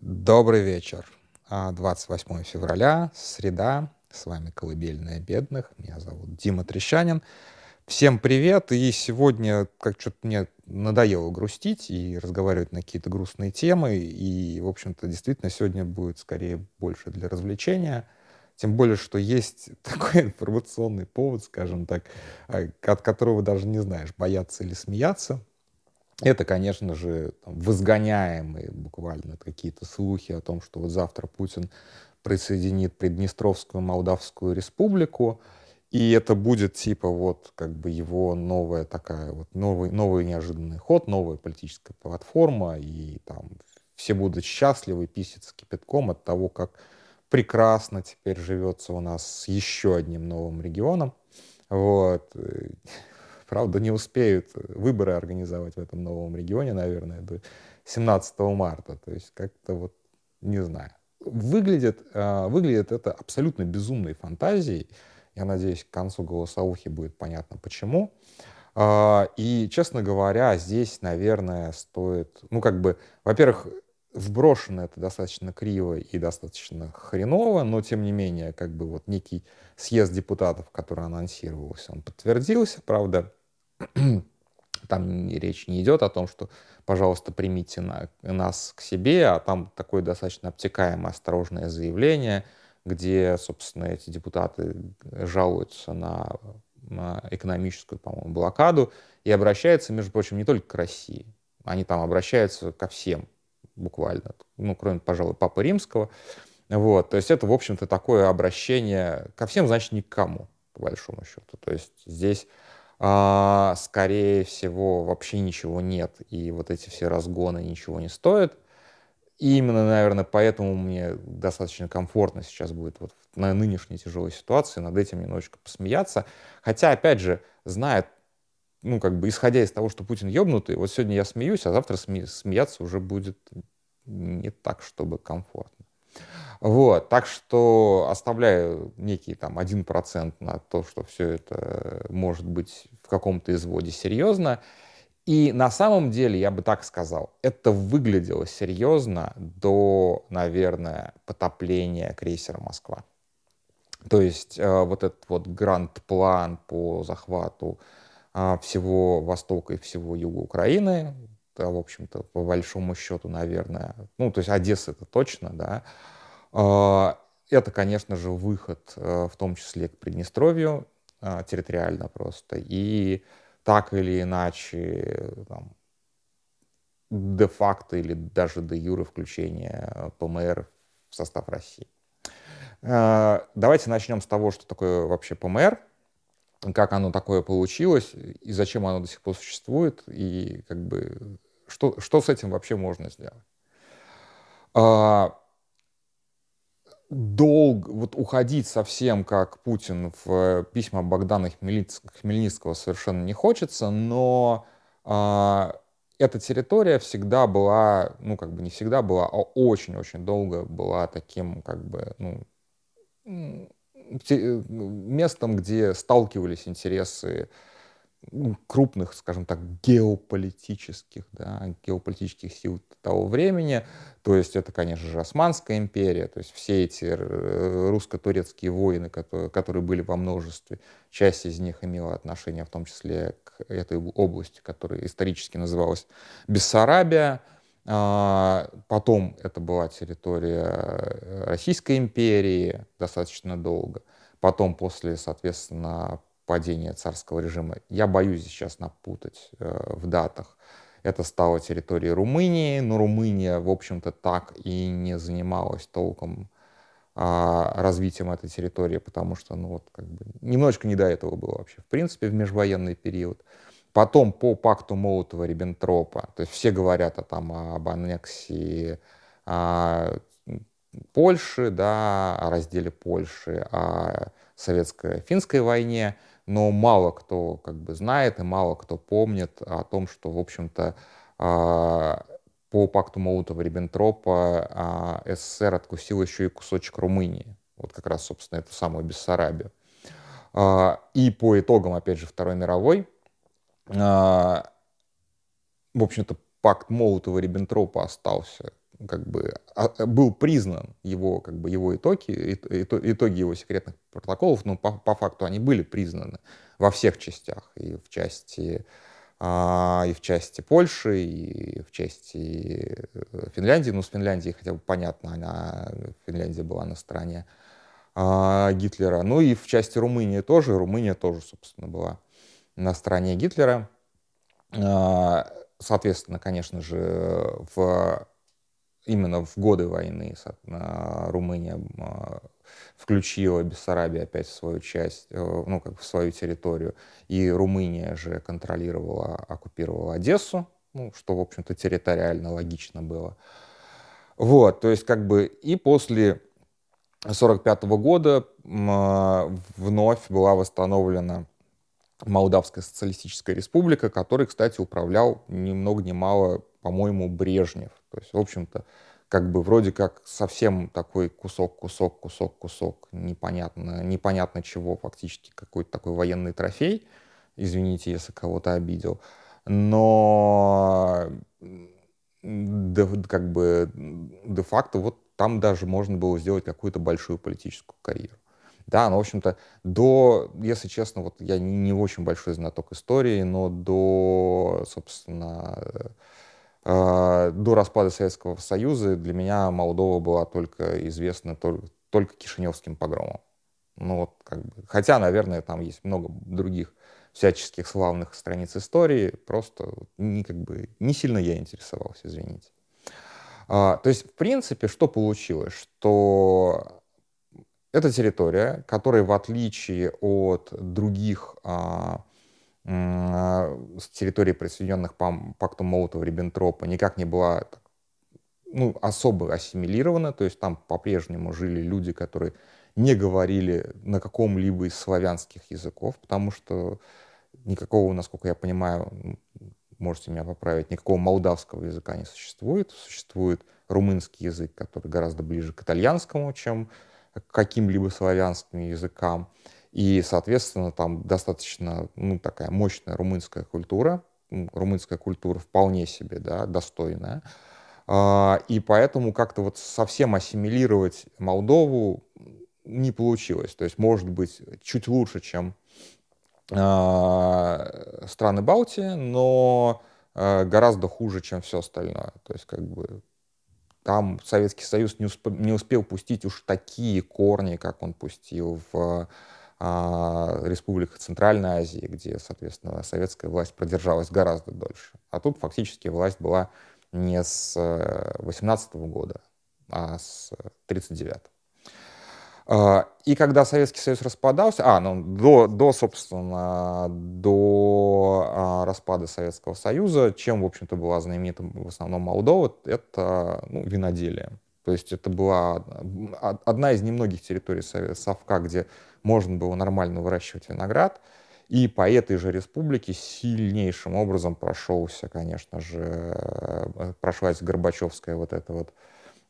Добрый вечер. 28 а, февраля, среда. С вами «Колыбельная бедных». Меня зовут Дима Трещанин. Всем привет. И сегодня, как что-то мне надоело грустить и разговаривать на какие-то грустные темы. И, в общем-то, действительно, сегодня будет скорее больше для развлечения. Тем более, что есть такой информационный повод, скажем так, а, от которого даже не знаешь, бояться или смеяться. Это, конечно же, там, возгоняемые буквально какие-то слухи о том, что вот завтра Путин присоединит Приднестровскую Молдавскую республику, и это будет типа вот как бы его новая такая вот новый, новый неожиданный ход, новая политическая платформа, и там все будут счастливы, писаться кипятком от того, как прекрасно теперь живется у нас с еще одним новым регионом. Вот. Правда, не успеют выборы организовать в этом новом регионе, наверное, до 17 марта. То есть как-то вот, не знаю. Выглядит, э, выглядит это абсолютно безумной фантазией. Я надеюсь, к концу голосовухи будет понятно, почему. Э, и, честно говоря, здесь, наверное, стоит, ну, как бы, во-первых, вброшено это достаточно криво и достаточно хреново, но тем не менее, как бы вот некий съезд депутатов, который анонсировался, он подтвердился, правда, там речь не идет о том, что, пожалуйста, примите на, нас к себе, а там такое достаточно обтекаемое, осторожное заявление, где, собственно, эти депутаты жалуются на, на экономическую, по-моему, блокаду и обращаются, между прочим, не только к России. Они там обращаются ко всем буквально, ну, кроме, пожалуй, Папы Римского. Вот, то есть это, в общем-то, такое обращение ко всем, значит, никому, по большому счету. То есть здесь а, скорее всего, вообще ничего нет, и вот эти все разгоны ничего не стоят. И именно, наверное, поэтому мне достаточно комфортно сейчас будет вот на нынешней тяжелой ситуации над этим немножечко посмеяться. Хотя, опять же, зная, ну, как бы, исходя из того, что Путин ёбнутый, вот сегодня я смеюсь, а завтра сме- смеяться уже будет не так, чтобы комфортно. Вот, так что оставляю некий там 1% на то, что все это может быть в каком-то изводе серьезно. И на самом деле, я бы так сказал, это выглядело серьезно до, наверное, потопления крейсера «Москва». То есть э, вот этот вот гранд-план по захвату э, всего Востока и всего Юга Украины, в общем-то, по большому счету, наверное, ну, то есть Одесса это точно, да, а, это, конечно же, выход э, в том числе к Приднестровью, а, территориально просто, и так или иначе там, де-факто или даже де-юре включение ПМР в состав России. А, давайте начнем с того, что такое вообще ПМР, как оно такое получилось, и зачем оно до сих пор существует, и как бы что, что с этим вообще можно сделать? Долго вот уходить совсем, как Путин, в письма Богдана Хмельницкого совершенно не хочется, но э, эта территория всегда была, ну, как бы не всегда была, а очень-очень долго была таким, как бы, ну, местом, где сталкивались интересы крупных, скажем так, геополитических, да, геополитических сил того времени. То есть это, конечно же, Османская империя, то есть все эти э, русско-турецкие войны, которые, которые были во множестве, часть из них имела отношение в том числе к этой области, которая исторически называлась Бессарабия. А, потом это была территория э, Российской империи достаточно долго. Потом после, соответственно, падения царского режима. Я боюсь сейчас напутать э, в датах. Это стало территорией Румынии, но Румыния, в общем-то, так и не занималась толком а, развитием этой территории, потому что, ну вот, как бы, немножечко не до этого было вообще, в принципе, в межвоенный период. Потом по пакту Молотова-Риббентропа, то есть все говорят о, там, об аннексии а, Польши, да, о разделе Польши, о советско-финской войне – но мало кто как бы знает и мало кто помнит о том, что, в общем-то, а, по пакту Молотова-Риббентропа а, СССР откусил еще и кусочек Румынии. Вот как раз, собственно, эту самую Бессарабию. А, и по итогам, опять же, Второй мировой, в общем-то, пакт Молотова-Риббентропа остался как бы был признан его, как бы, его итоги, итоги его секретных протоколов, но по, по факту они были признаны во всех частях, и в части а, и в части Польши, и в части э, Финляндии. Ну, с Финляндией хотя бы понятно, она, Финляндия была на стороне а, Гитлера. Ну и в части Румынии тоже. Румыния тоже, собственно, была на стороне Гитлера. А, соответственно, конечно же, в, именно в годы войны Румыния включила Бессарабию опять в свою часть, э, ну, как в свою территорию, и Румыния же контролировала, оккупировала Одессу, ну, что, в общем-то, территориально логично было. Вот, то есть, как бы, и после 1945 года а, вновь была восстановлена Молдавская социалистическая республика, которой, кстати, управлял ни много ни мало, по-моему, Брежнев. То есть, в общем-то, как бы вроде как совсем такой кусок, кусок, кусок, кусок, непонятно, непонятно чего, фактически какой-то такой военный трофей. Извините, если кого-то обидел. Но де, как бы де-факто вот там даже можно было сделать какую-то большую политическую карьеру. Да, но, в общем-то, до, если честно, вот я не, не очень большой знаток истории, но до, собственно, до распада Советского Союза для меня Молдова была только известна только, только Кишиневским погромом. Ну вот, как бы, хотя, наверное, там есть много других всяческих славных страниц истории, просто не, как бы, не сильно я интересовался, извините. А, то есть, в принципе, что получилось? Что эта территория, которая, в отличие от других а, а, территорий, присоединенных по пакту Молотова-Риббентропа, никак не была ну, особо ассимилирована, то есть там по-прежнему жили люди, которые не говорили на каком-либо из славянских языков, потому что никакого, насколько я понимаю, можете меня поправить, никакого молдавского языка не существует. Существует румынский язык, который гораздо ближе к итальянскому, чем к каким-либо славянским языкам. И, соответственно, там достаточно ну, такая мощная румынская культура, румынская культура вполне себе да, достойная. А, и поэтому как-то вот совсем ассимилировать Молдову не получилось. То есть, может быть, чуть лучше, чем а, страны Балтии, но а, гораздо хуже, чем все остальное. То есть, как бы, там Советский Союз не, усп не успел пустить уж такие корни, как он пустил в а, республиках Центральной Азии, где, соответственно, советская власть продержалась гораздо дольше. А тут фактически власть была не с 18 -го года, а с 39 -го. А, и когда Советский Союз распадался, а, ну, до, до собственно, до а, распада Советского Союза, чем, в общем-то, была знаменита в основном Молдова, это ну, виноделие. То есть это была одна из немногих территорий Совка, где можно было нормально выращивать виноград. И по этой же республике сильнейшим образом прошелся, конечно же, э, прошлась Горбачевская вот эта вот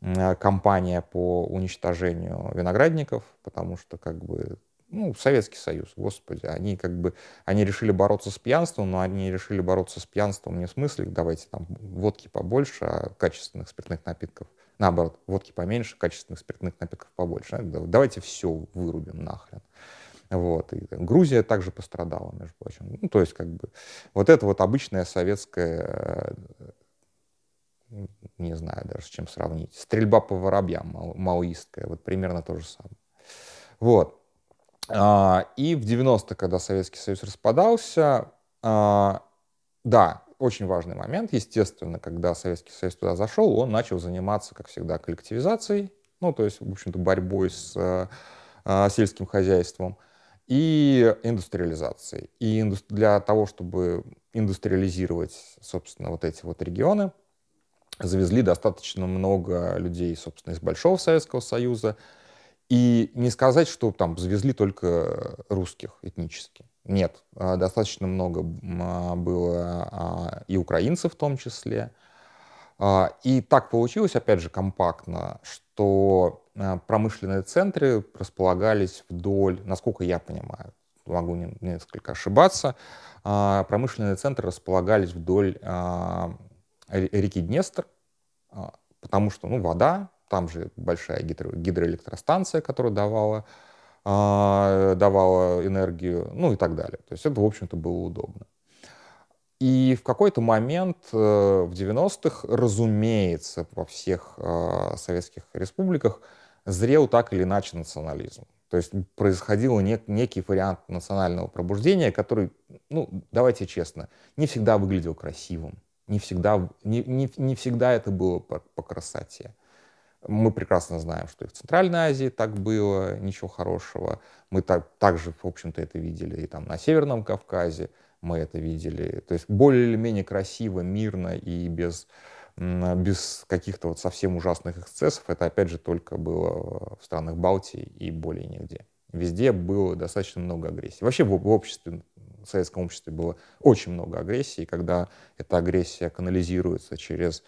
Э, кампания по уничтожению виноградников, потому что как бы ну, Советский Союз, господи, они как бы, они решили бороться с пьянством, но они решили бороться с пьянством не в смысле, давайте там водки побольше, а качественных спиртных напитков, наоборот, водки поменьше, качественных спиртных напитков побольше. Давайте все вырубим нахрен. Вот. И Грузия также пострадала, между прочим. Ну, то есть, как бы, вот это вот обычная советская не знаю даже, с чем сравнить. Стрельба по воробьям маоистская, вот примерно то же самое. Вот. А, и в 90-е, когда Советский Союз распадался, а, да, очень важный момент, естественно, когда Советский Союз туда зашел, он начал заниматься, как всегда, коллективизацией, ну, то есть, в общем-то, борьбой с а, сельским хозяйством и индустриализацией. И для того, чтобы индустриализировать, собственно, вот эти вот регионы, завезли достаточно много людей, собственно, из Большого Советского Союза. И не сказать, что там завезли только русских этнически. Нет, а, достаточно много а, было а, и украинцев в том числе. И так получилось, опять же, компактно, что промышленные центры располагались вдоль, насколько я понимаю, могу несколько ошибаться, промышленные центры располагались вдоль реки Днестр, потому что, ну, вода, там же большая гидро, гидроэлектростанция, которая давала, давала энергию, ну и так далее. То есть это, в общем-то, было удобно. И в какой-то момент э, в 90-х, разумеется, во всех э, советских республиках зрел так или иначе национализм. То есть происходил нек, некий вариант национального пробуждения, который, ну, давайте честно, не всегда выглядел красивым, не всегда, не, не, не всегда это было по, по красоте. Мы прекрасно знаем, что и в Центральной Азии так было, ничего хорошего. Мы так, также, в общем-то, это видели и там на Северном Кавказе мы это видели. То есть более или менее красиво, мирно и без без каких-то вот совсем ужасных эксцессов. Это, опять же, только было в странах Балтии и более нигде. Везде было достаточно много агрессии. Вообще в, обществе, в советском обществе было очень много агрессии. Когда эта агрессия канализируется через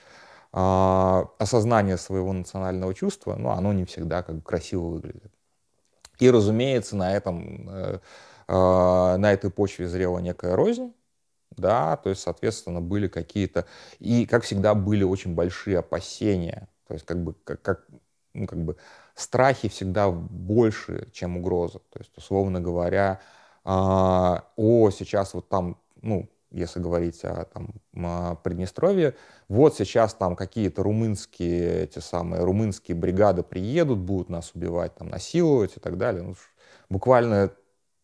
осознание своего национального чувства, ну, оно не всегда как бы красиво выглядит. И, разумеется, на этом, э, э, на этой почве зрела некая рознь, да, то есть, соответственно, были какие-то, и, как всегда, были очень большие опасения, то есть, как бы, как, как, ну, как бы, страхи всегда больше, чем угроза, то есть, условно говоря, а, о, сейчас вот там, ну, если говорить о там, о Приднестровье, вот сейчас там какие-то румынские, эти самые румынские бригады приедут, будут нас убивать, там, насиловать и так далее. Ну, буквально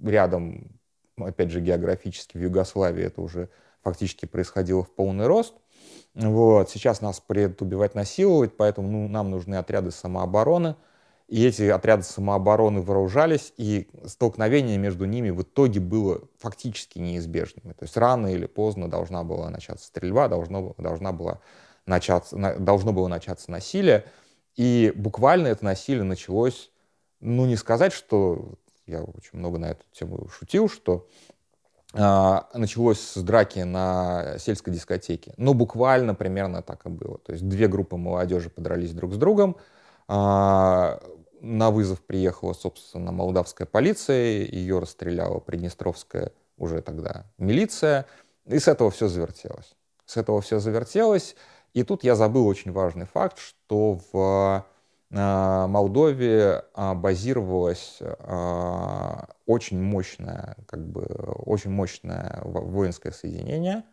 рядом опять же, географически в Югославии это уже фактически происходило в полный рост. Вот. Сейчас нас приедут убивать, насиловать, поэтому ну, нам нужны отряды самообороны. И эти отряды самообороны вооружались, и столкновение между ними в итоге было фактически неизбежным. То есть рано или поздно должна была начаться стрельба, должно, должна была начаться, должно было начаться насилие. И буквально это насилие началось, ну не сказать, что я очень много на эту тему шутил, что э, началось с драки на сельской дискотеке. Ну, буквально примерно так и было. То есть две группы молодежи подрались друг с другом. Э, на вызов приехала, собственно, молдавская полиция, ее расстреляла Приднестровская уже тогда милиция, и с этого все завертелось. С этого все завертелось, и тут я забыл очень важный факт, что в а, Молдове а, базировалось а, очень мощное, как бы, очень мощное воинское соединение,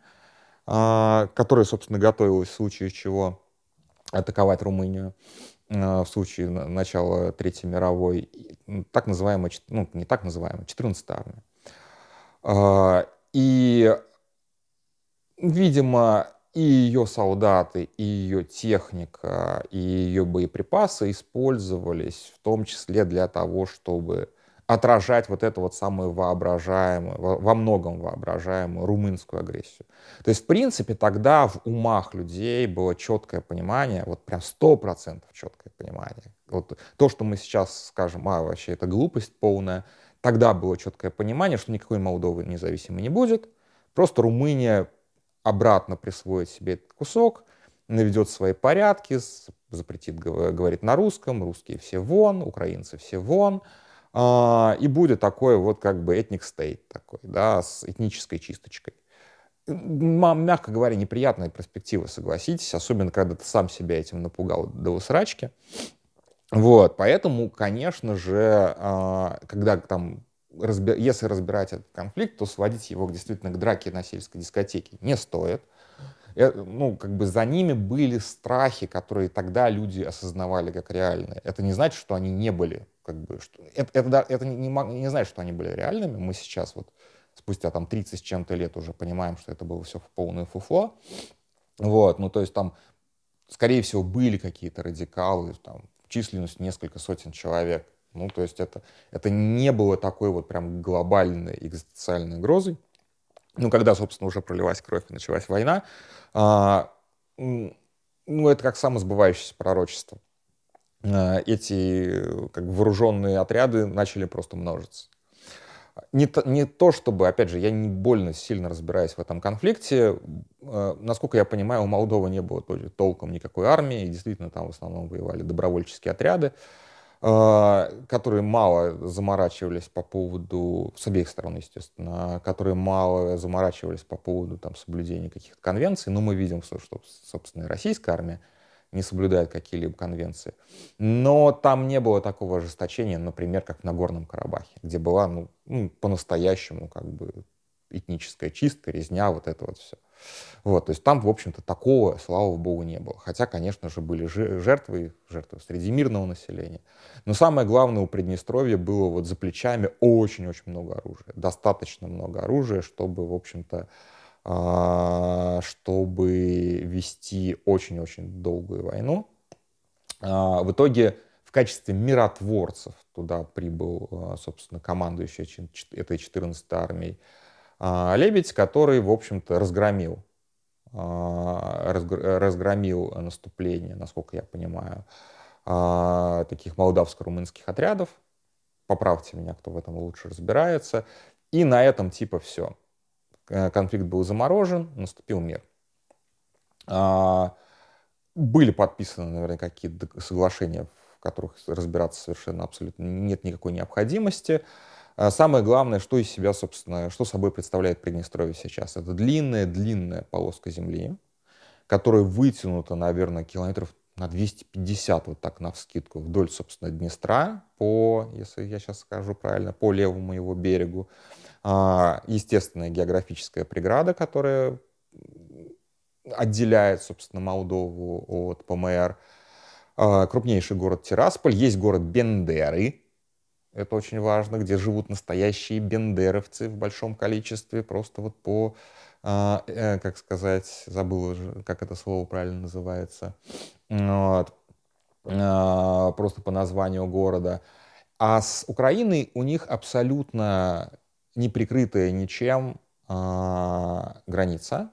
которое, собственно, готовилось в случае чего атаковать Румынию в случае начала Третьей мировой, так называемая, ну, не так называемая, 14-я армия. И, видимо, и ее солдаты, и ее техника, и ее боеприпасы использовались в том числе для того, чтобы отражать вот эту вот самую воображаемую, во многом воображаемую румынскую агрессию. То есть, в принципе, тогда в умах людей было четкое понимание, вот прям сто процентов четкое понимание. Вот то, что мы сейчас скажем, а, вообще это глупость полная, тогда было четкое понимание, что никакой Молдовы независимой не будет, просто Румыния обратно присвоит себе этот кусок, наведет свои порядки, запретит говорить на русском, русские все вон, украинцы все вон, и будет такой вот как бы этник стейт такой, да, с этнической чисточкой. Мягко говоря, неприятная перспектива, согласитесь, особенно когда ты сам себя этим напугал до усрачки. Вот, поэтому, конечно же, а, когда там если разбирать этот конфликт, то сводить его действительно к драке на сельской дискотеке не стоит. Э, ну, как бы за ними были страхи, которые тогда люди осознавали как реальные. Это не значит, что они не были, как бы, что... это, это, это не, не, значит, что они были реальными. Мы сейчас вот спустя там 30 с чем-то лет уже понимаем, что это было все в полное фуфло. Вот, ну, то есть там, скорее всего, были какие-то радикалы, там, численность несколько сотен человек, ну, то есть это, это не было такой вот прям глобальной экзистенциальной угрозой. Ну, когда, собственно, уже пролилась кровь и началась война, а, ну, это как самосбывающееся пророчество. А, эти как вооруженные отряды начали просто множиться. Не то, не то, чтобы, опять же, я не больно сильно разбираюсь в этом конфликте. А, насколько я понимаю, у Молдовы не было толком никакой армии, и действительно там в основном воевали добровольческие отряды. Которые мало заморачивались по поводу, с обеих сторон, естественно, которые мало заморачивались по поводу там, соблюдения каких-то конвенций, но мы видим, что, собственно, и российская армия не соблюдает какие-либо конвенции. Но там не было такого ожесточения, например, как в Нагорном Карабахе, где была ну, ну, по-настоящему как бы этническая чистка, резня, вот это вот все. Вот, то есть там, в общем-то, такого, слава богу, не было. Хотя, конечно же, были жертвы, жертвы среди мирного населения. Но самое главное у Приднестровья было вот за плечами очень-очень много оружия. Достаточно много оружия, чтобы, в общем-то, чтобы вести очень-очень долгую войну. А, в итоге в качестве миротворцев туда прибыл, а, собственно, командующий этой 14-й армией Лебедь, который, в общем-то, разгромил, разгромил наступление, насколько я понимаю, таких молдавско-румынских отрядов. Поправьте меня, кто в этом лучше разбирается. И на этом типа все. Э, конфликт был заморожен, наступил мир. А, были подписаны, наверное, какие-то соглашения, в которых разбираться совершенно абсолютно нет никакой необходимости. А самое главное, что из себя, собственно, что собой представляет Приднестровье сейчас. Это длинная-длинная полоска земли, которая вытянута, наверное, километров на 250, вот так на вскидку, вдоль, собственно, Днестра, по, если я сейчас скажу правильно, по левому его берегу. А, естественная географическая преграда, которая отделяет, собственно, Молдову от ПМР. А, крупнейший город Тирасполь. Есть город Бендеры, это очень важно, где живут настоящие бендеровцы в большом количестве, просто вот по, а, э, как сказать, забыл уже, как это слово правильно называется, вот. просто по названию города. А с Украиной у них абсолютно не прикрытая ничем а, граница.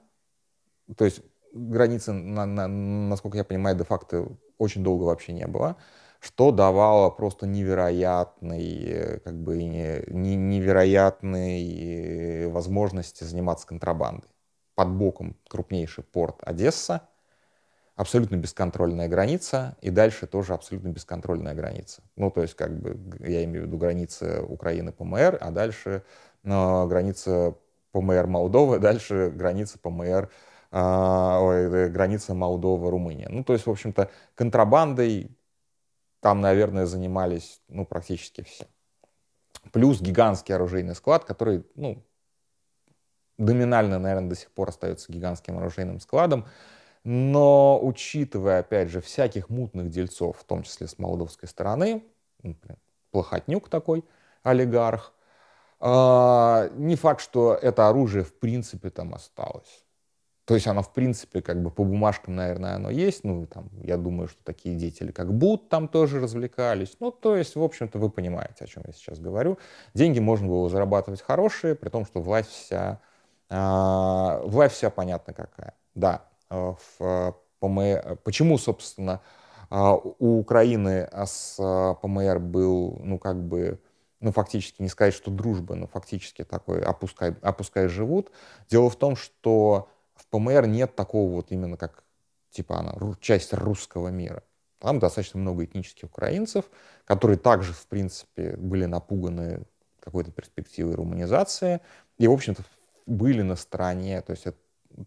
То есть границы, на, на, насколько я понимаю, де-факто очень долго вообще не было, что давало просто невероятный, как бы, не, невероятные возможности заниматься контрабандой. Под боком крупнейший порт Одесса, абсолютно бесконтрольная граница, и дальше тоже абсолютно бесконтрольная граница. Ну, то есть, как бы, я имею в виду границы Украины ПМР, а дальше граница ПМР Молдовы, дальше граница ПМР, а, ой, граница Молдова-Румыния. Ну, то есть, в общем-то, контрабандой там, наверное, занимались, ну, практически все. Плюс гигантский оружейный склад, который, ну, доминально, наверное, до сих пор остается гигантским оружейным складом. Но учитывая, опять же, всяких мутных дельцов, в том числе с молдовской стороны, например, Плохотнюк такой, олигарх, не факт, что это оружие в принципе там осталось. То есть оно, в принципе, как бы по бумажкам, наверное, оно есть. Ну, там, я думаю, что такие деятели, как Бут, там тоже развлекались. Ну, то есть, в общем-то, вы понимаете, о чем я сейчас говорю. Деньги можно было зарабатывать хорошие, при том, что власть вся, э, власть вся понятно какая. Да, в, ПМ... почему, собственно, у Украины с ПМР был, ну, как бы, ну, фактически не сказать, что дружба, но фактически такой опускай, опускай живут. Дело в том, что в ПМР нет такого вот именно как, типа, она часть русского мира. Там достаточно много этнических украинцев, которые также, в принципе, были напуганы какой-то перспективой руманизации и, в общем-то, были на стороне, то есть это,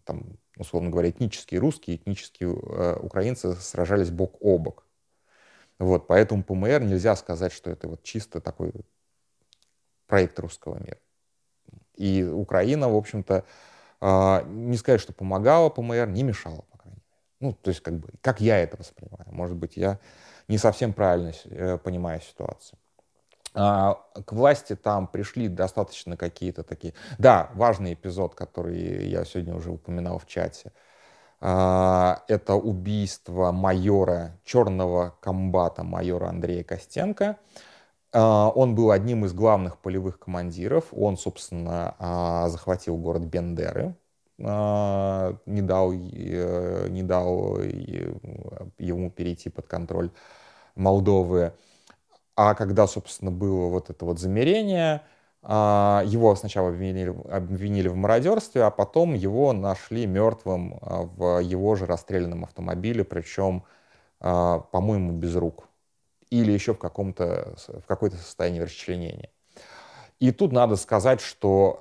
там, условно говоря, этнические русские, этнические э, украинцы сражались бок о бок. Вот, поэтому ПМР нельзя сказать, что это вот чисто такой проект русского мира. И Украина, в общем-то, а, не сказать, что помогала ПМР, не мешала, по крайней мере. Ну, то есть, как бы, как я это воспринимаю. Может быть, я не совсем правильно э, понимаю ситуацию. А, к власти там пришли достаточно какие-то такие... Да, важный эпизод, который я сегодня уже упоминал в чате. А, это убийство майора, черного комбата майора Андрея Костенко. А, он был одним из главных полевых командиров. Он, собственно, а, захватил город Бендеры, а, не дал, э, не дал ему перейти под контроль Молдовы. А когда, собственно, было вот это вот замерение, его сначала обвинили, обвинили в мародерстве, а потом его нашли мертвым в его же расстрелянном автомобиле, причем, по-моему, без рук или еще в, каком-то, в какое-то состоянии расчленения. И тут надо сказать, что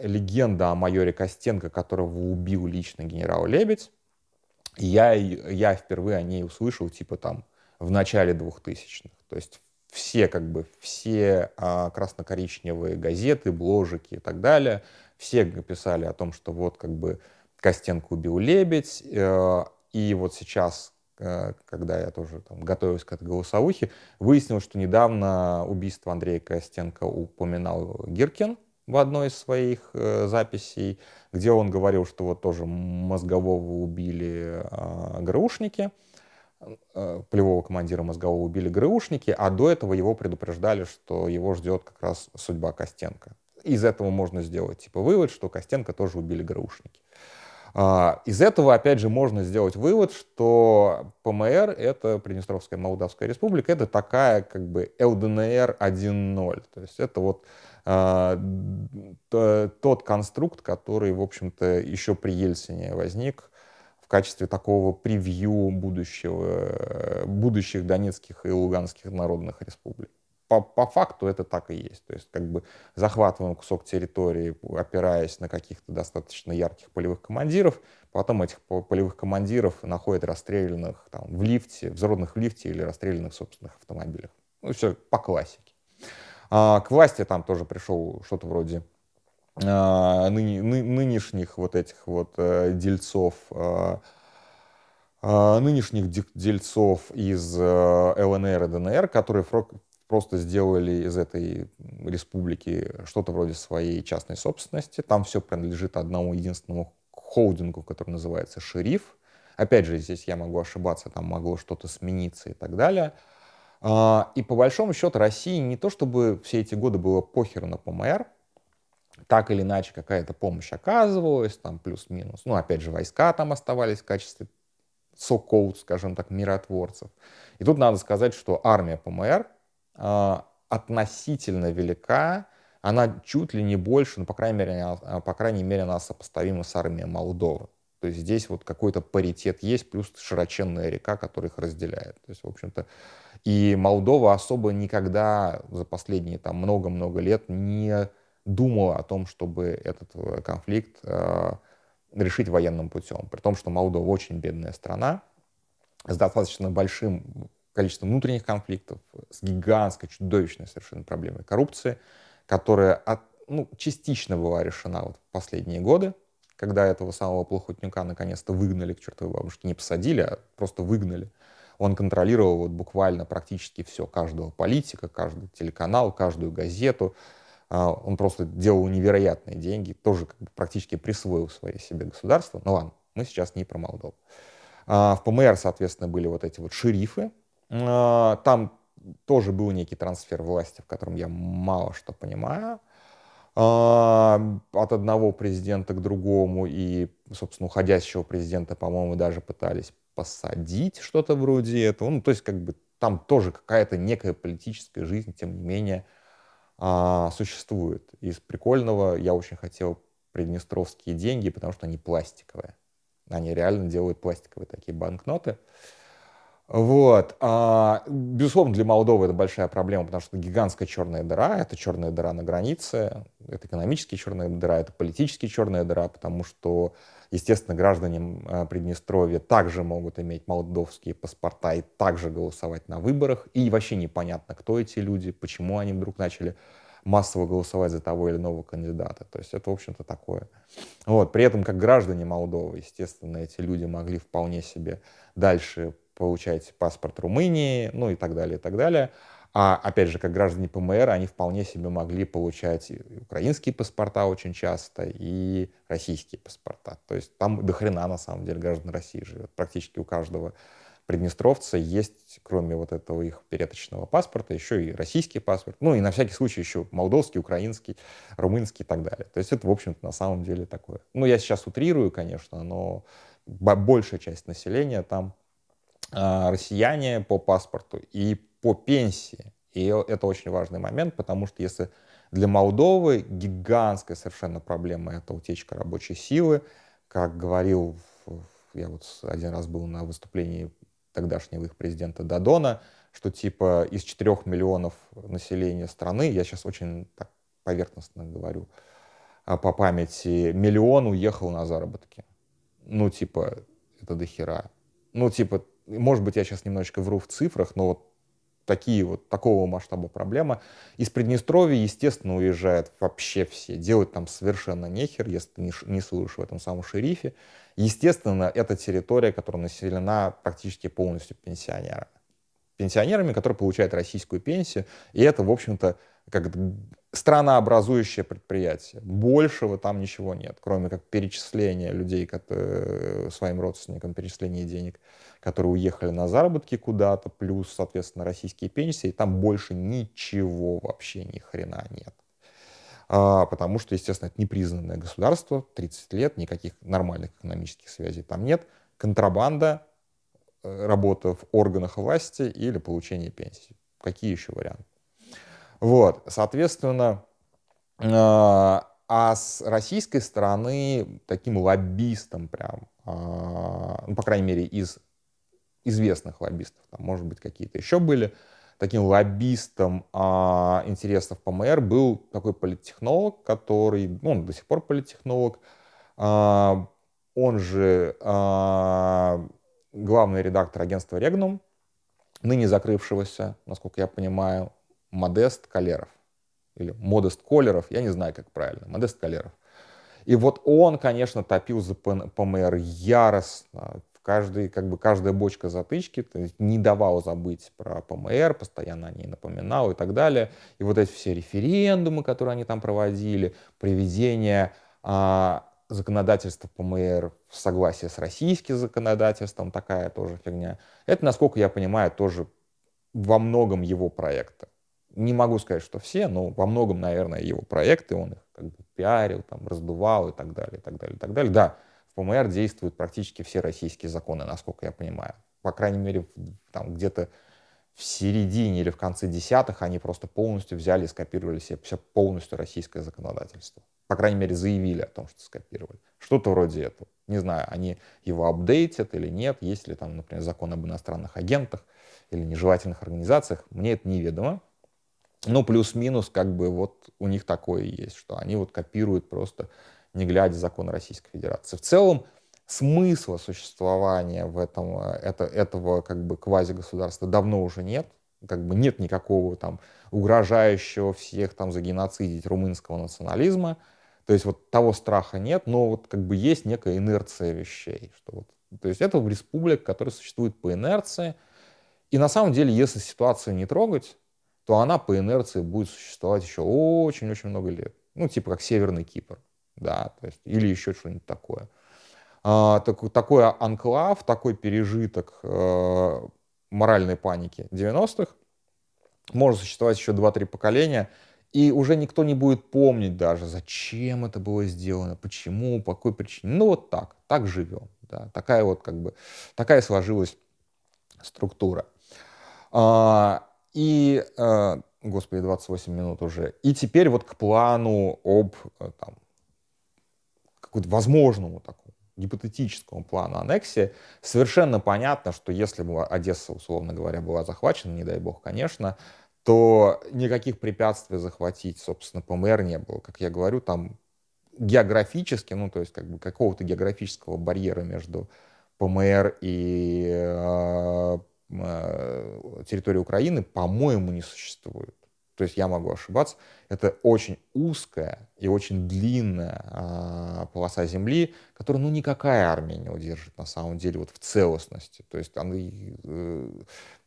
э, легенда о майоре Костенко, которого убил лично генерал Лебедь, я, я впервые о ней услышал, типа, там, в начале 2000-х. То есть все, как бы, все а, красно-коричневые газеты, бложики и так далее, все писали о том, что вот, как бы, Костенко убил лебедь, э, и вот сейчас, э, когда я тоже там, готовился к этой голосовухе, выяснилось, что недавно убийство Андрея Костенко упоминал Гиркин в одной из своих э, записей, где он говорил, что вот тоже мозгового убили э, ГРУшники, э, полевого командира мозгового убили ГРУшники, а до этого его предупреждали, что его ждет как раз судьба Костенко. Из этого можно сделать типа вывод, что Костенко тоже убили ГРУшники. А, из этого, опять же, можно сделать вывод, что ПМР, это Приднестровская Молдавская Республика, это такая как бы ЛДНР 1.0. То есть это вот а, тот конструкт, который, в общем-то, еще при Ельцине возник в качестве такого превью будущего, будущих Донецких и Луганских народных республик по, по факту это так и есть. То есть как бы захватываем кусок территории, опираясь на каких-то достаточно ярких полевых командиров, потом этих полевых командиров находят расстрелянных там, в лифте, взорванных в лифте или расстрелянных в собственных автомобилях. Ну, все по классике. А, к власти там тоже пришел что-то вроде а, ныне, ны, нынешних вот этих вот а, дельцов, а, а, нынешних дельцов из э, ЛНР и ДНР, которые просто сделали из этой республики что-то вроде своей частной собственности. Там все принадлежит одному единственному холдингу, который называется «Шериф». Опять же, здесь я могу ошибаться, там могло что-то смениться и так далее. А, и по большому счету России не то чтобы все эти годы было похер на ПМР, так или иначе какая-то помощь оказывалась, там плюс-минус. Ну, опять же, войска там оставались в качестве сокоут, скажем так, миротворцев. И тут надо сказать, что армия ПМР относительно велика, она чуть ли не больше, ну, по крайней мере, она, по крайней мере, она сопоставима с армией Молдовы. То есть здесь вот какой-то паритет есть, плюс широченная река, которая их разделяет. То есть, в общем-то, и Молдова особо никогда за последние там много-много лет не думала о том, чтобы этот э, конфликт э, решить военным путем. При том, что Молдова очень бедная страна с достаточно большим количество внутренних конфликтов, с гигантской, чудовищной совершенно проблемой коррупции, которая от, ну, частично была решена вот в последние годы, когда этого самого Плохотнюка наконец-то выгнали к чертовой бабушке. Не посадили, а просто выгнали. Он контролировал вот буквально практически все, каждого политика, каждый телеканал, каждую газету. А, он просто делал невероятные деньги, тоже как бы практически присвоил свои себе государство. Ну ладно, мы сейчас не про Молдову. А, в ПМР, соответственно, были вот эти вот шерифы, там тоже был некий трансфер власти, в котором я мало что понимаю. А, от одного президента к другому и, собственно, уходящего президента, по-моему, даже пытались посадить что-то вроде этого. Ну, то есть, как бы там тоже какая-то некая политическая жизнь, тем не менее, а, существует. Из прикольного я очень хотел приднестровские деньги, потому что они пластиковые. Они реально делают пластиковые такие банкноты. Вот. А, безусловно, для Молдовы это большая проблема, потому что гигантская черная дыра, это черная дыра на границе, это экономически черная дыра, это политически черная дыра, потому что, естественно, граждане а, Приднестровья также могут иметь молдовские паспорта и также голосовать на выборах, и вообще непонятно, кто эти люди, почему они вдруг начали массово голосовать за того или иного кандидата. То есть это, в общем-то, такое. Вот. При этом, как граждане Молдовы, естественно, эти люди могли вполне себе дальше получать паспорт Румынии, ну и так далее, и так далее. А опять же, как граждане ПМР, они вполне себе могли получать и украинские паспорта очень часто, и российские паспорта. То есть там до хрена, на самом деле, граждан России живет. Практически у каждого приднестровца есть, кроме вот этого их переточного паспорта, еще и российский паспорт. Ну и на всякий случай еще молдовский, украинский, румынский и так далее. То есть это, в общем-то, на самом деле такое. Ну, я сейчас утрирую, конечно, но большая часть населения там россияне по паспорту и по пенсии. И это очень важный момент, потому что если для Молдовы гигантская совершенно проблема это утечка рабочей силы, как говорил, я вот один раз был на выступлении тогдашнего их президента Дадона, что типа из 4 миллионов населения страны, я сейчас очень так поверхностно говорю, а по памяти, миллион уехал на заработки. Ну, типа, это дохера. Ну, типа, может быть, я сейчас немножечко вру в цифрах, но вот такие вот, такого масштаба проблема. Из Приднестровья, естественно, уезжают вообще все. Делать там совершенно нехер, если ты не, не слышишь в этом самом шерифе. Естественно, это территория, которая населена практически полностью пенсионерами. Пенсионерами, которые получают российскую пенсию. И это, в общем-то, как странообразующее предприятие. Большего там ничего нет, кроме как перечисления людей которые, своим родственникам, перечисления денег, которые уехали на заработки куда-то, плюс, соответственно, российские пенсии. Там больше ничего вообще ни хрена нет. А, потому что, естественно, это непризнанное государство, 30 лет, никаких нормальных экономических связей там нет. Контрабанда, э, работа в органах власти или получение пенсии. Какие еще варианты? Вот, соответственно, а, а с российской стороны таким лоббистом прям, а, ну, по крайней мере, из известных лоббистов, там, может быть, какие-то еще были, таким лоббистом а, интересов ПМР был такой политтехнолог, который, ну, он до сих пор политтехнолог, а, он же а, главный редактор агентства «Регнум», ныне закрывшегося, насколько я понимаю, Модест Калеров. Или Модест Колеров, я не знаю, как правильно. Модест Калеров. И вот он, конечно, топил за ПМР яростно. Каждый, как бы каждая бочка затычки не давал забыть про ПМР, постоянно о ней напоминал и так далее. И вот эти все референдумы, которые они там проводили, приведение а, законодательства ПМР в согласии с российским законодательством, такая тоже фигня. Это, насколько я понимаю, тоже во многом его проекта не могу сказать, что все, но во многом, наверное, его проекты, он их как бы пиарил, там, раздувал и так далее, и так далее, и так далее. Да, в ПМР действуют практически все российские законы, насколько я понимаю. По крайней мере, там где-то в середине или в конце десятых они просто полностью взяли и скопировали себе все полностью российское законодательство. По крайней мере, заявили о том, что скопировали. Что-то вроде этого. Не знаю, они его апдейтят или нет, есть ли там, например, закон об иностранных агентах или нежелательных организациях, мне это неведомо. Ну, плюс-минус, как бы вот у них такое есть, что они вот копируют просто, не глядя закон Российской Федерации. В целом, смысла существования в этом, э, это, этого как бы квази-государства давно уже нет. Как бы нет никакого там угрожающего всех там загеноцидить румынского национализма. То есть вот того страха нет, но вот как бы есть некая инерция вещей. Что вот, то есть это республика, которая существует по инерции. И на самом деле, если ситуацию не трогать, то она по инерции будет существовать еще очень-очень много лет. Ну, типа как Северный Кипр, да, то есть, или еще что-нибудь такое. А, так, такой анклав, такой пережиток э, моральной паники 90-х может существовать еще 2-3 поколения, и уже никто не будет помнить даже, зачем это было сделано, почему, по какой причине. Ну, вот так, так живем. Да, такая вот как бы, такая сложилась структура. А, и, э, господи, 28 минут уже. И теперь вот к плану об э, там, какому-то возможному такому гипотетическому плану аннексии, совершенно понятно, что если бы Одесса, условно говоря, была захвачена, не дай бог, конечно, то никаких препятствий захватить, собственно, ПМР не было. Как я говорю, там географически, ну, то есть как бы какого-то географического барьера между ПМР и э, Э, территории Украины, по-моему, не существует. То есть я могу ошибаться. Это очень узкая и очень длинная а, полоса земли, которую ну, никакая армия не удержит на самом деле вот в целостности. То есть она, э,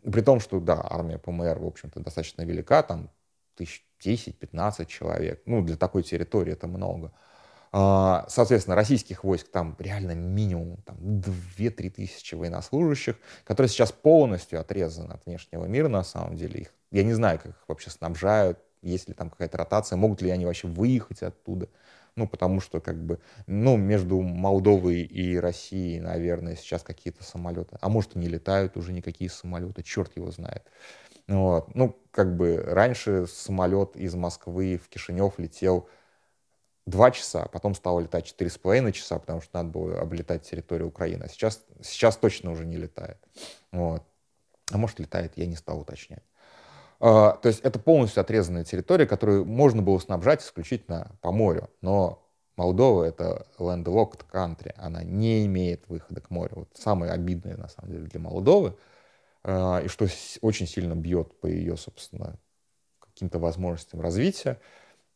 при том, что да, армия ПМР, в общем-то, достаточно велика, там тысяч 10-15 человек. Ну, для такой территории это много. А, соответственно, российских войск там реально минимум там, 2-3 тысячи военнослужащих, которые сейчас полностью отрезаны от внешнего мира на самом деле. Их, я не знаю, как их вообще снабжают, есть ли там какая-то ротация, могут ли они вообще выехать оттуда. Ну, потому что, как бы, ну, между Молдовой и Россией, наверное, сейчас какие-то самолеты. А может, и не летают уже никакие самолеты, черт его знает. Вот. Ну, как бы, раньше самолет из Москвы в Кишинев летел два часа, потом стало летать четыре с половиной часа, потому что надо было облетать территорию Украины. А сейчас, сейчас точно уже не летает. Вот. А может летает, я не стал уточнять. А, то есть это полностью отрезанная территория, которую можно было снабжать исключительно по морю. Но Молдова — это landlocked country, она не имеет выхода к морю. Вот самое обидное, на самом деле, для Молдовы, э, и что очень сильно бьет по ее, собственно, каким-то возможностям развития,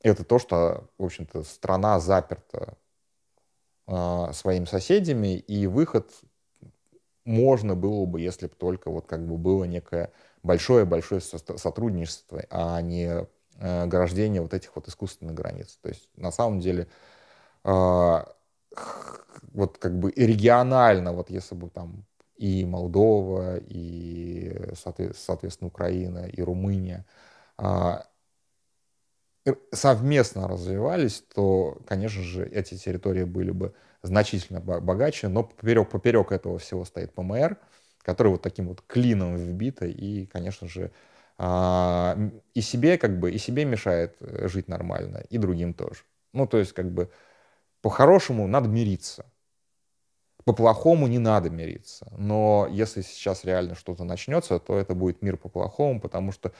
это то, что, в общем-то, страна заперта э, своими соседями, и выход можно было бы, если бы только вот как бы было некое большое-большое сотрудничество, а не э, ограждение вот этих вот искусственных границ. То есть на самом деле э, вот как бы регионально, вот если бы там и Молдова, и, соответственно, Украина, и Румыния а, совместно развивались, то, конечно же, эти территории были бы значительно богаче, но поперек, поперек этого всего стоит ПМР, который вот таким вот клином вбито и, конечно же, а, и себе как бы, и себе мешает э, жить нормально, и другим тоже. Ну, то есть, как бы, по-хорошему надо мириться. По-плохому не надо мириться. Но если сейчас реально что-то начнется, то это будет мир по-плохому, потому что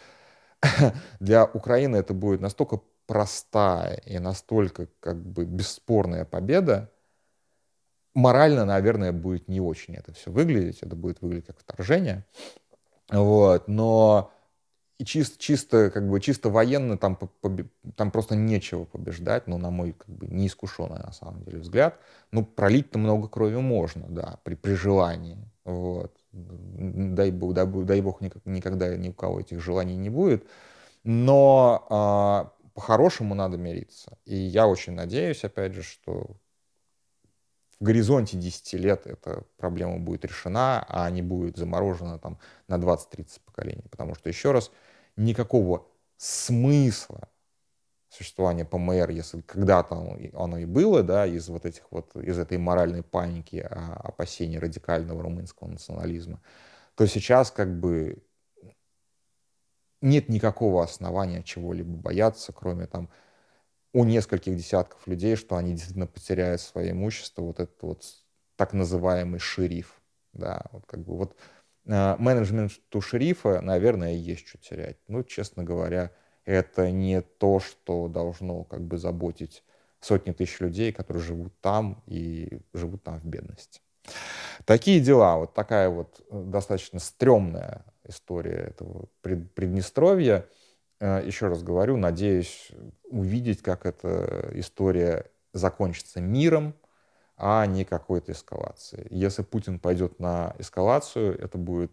для Украины это будет настолько простая и настолько как бы бесспорная победа, морально, наверное, будет не очень это все выглядеть, это будет выглядеть как вторжение, вот, но и чисто, чисто, как бы, чисто военно там, там просто нечего побеждать, ну, на мой, как бы, неискушенный, на самом деле, взгляд. Ну, пролить-то много крови можно, да, при, при желании, вот. Дай бог, дай, бог никогда ни у кого этих желаний не будет, но а, по-хорошему надо мириться. И я очень надеюсь, опять же, что в горизонте 10 лет эта проблема будет решена, а не будет заморожена там на 20-30 поколений. Потому что, еще раз, никакого смысла существования ПМР, если когда-то оно и было, да, из вот этих вот, из этой моральной паники, опасений радикального румынского национализма, то сейчас как бы нет никакого основания чего-либо бояться, кроме там у нескольких десятков людей, что они действительно потеряют свое имущество, вот этот вот так называемый шериф, да, вот как бы вот э, менеджменту шерифа, наверное, есть что терять. Ну, честно говоря, это не то, что должно как бы заботить сотни тысяч людей, которые живут там и живут там в бедности. Такие дела, вот такая вот э, достаточно стрёмная история этого Приднестровья. Э, еще раз говорю, надеюсь увидеть, как эта история закончится миром, а не какой-то эскалацией. Если Путин пойдет на эскалацию, это будет,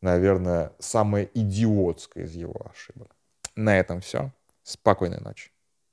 наверное, самое идиотское из его ошибок. На этом все. Спокойной ночи.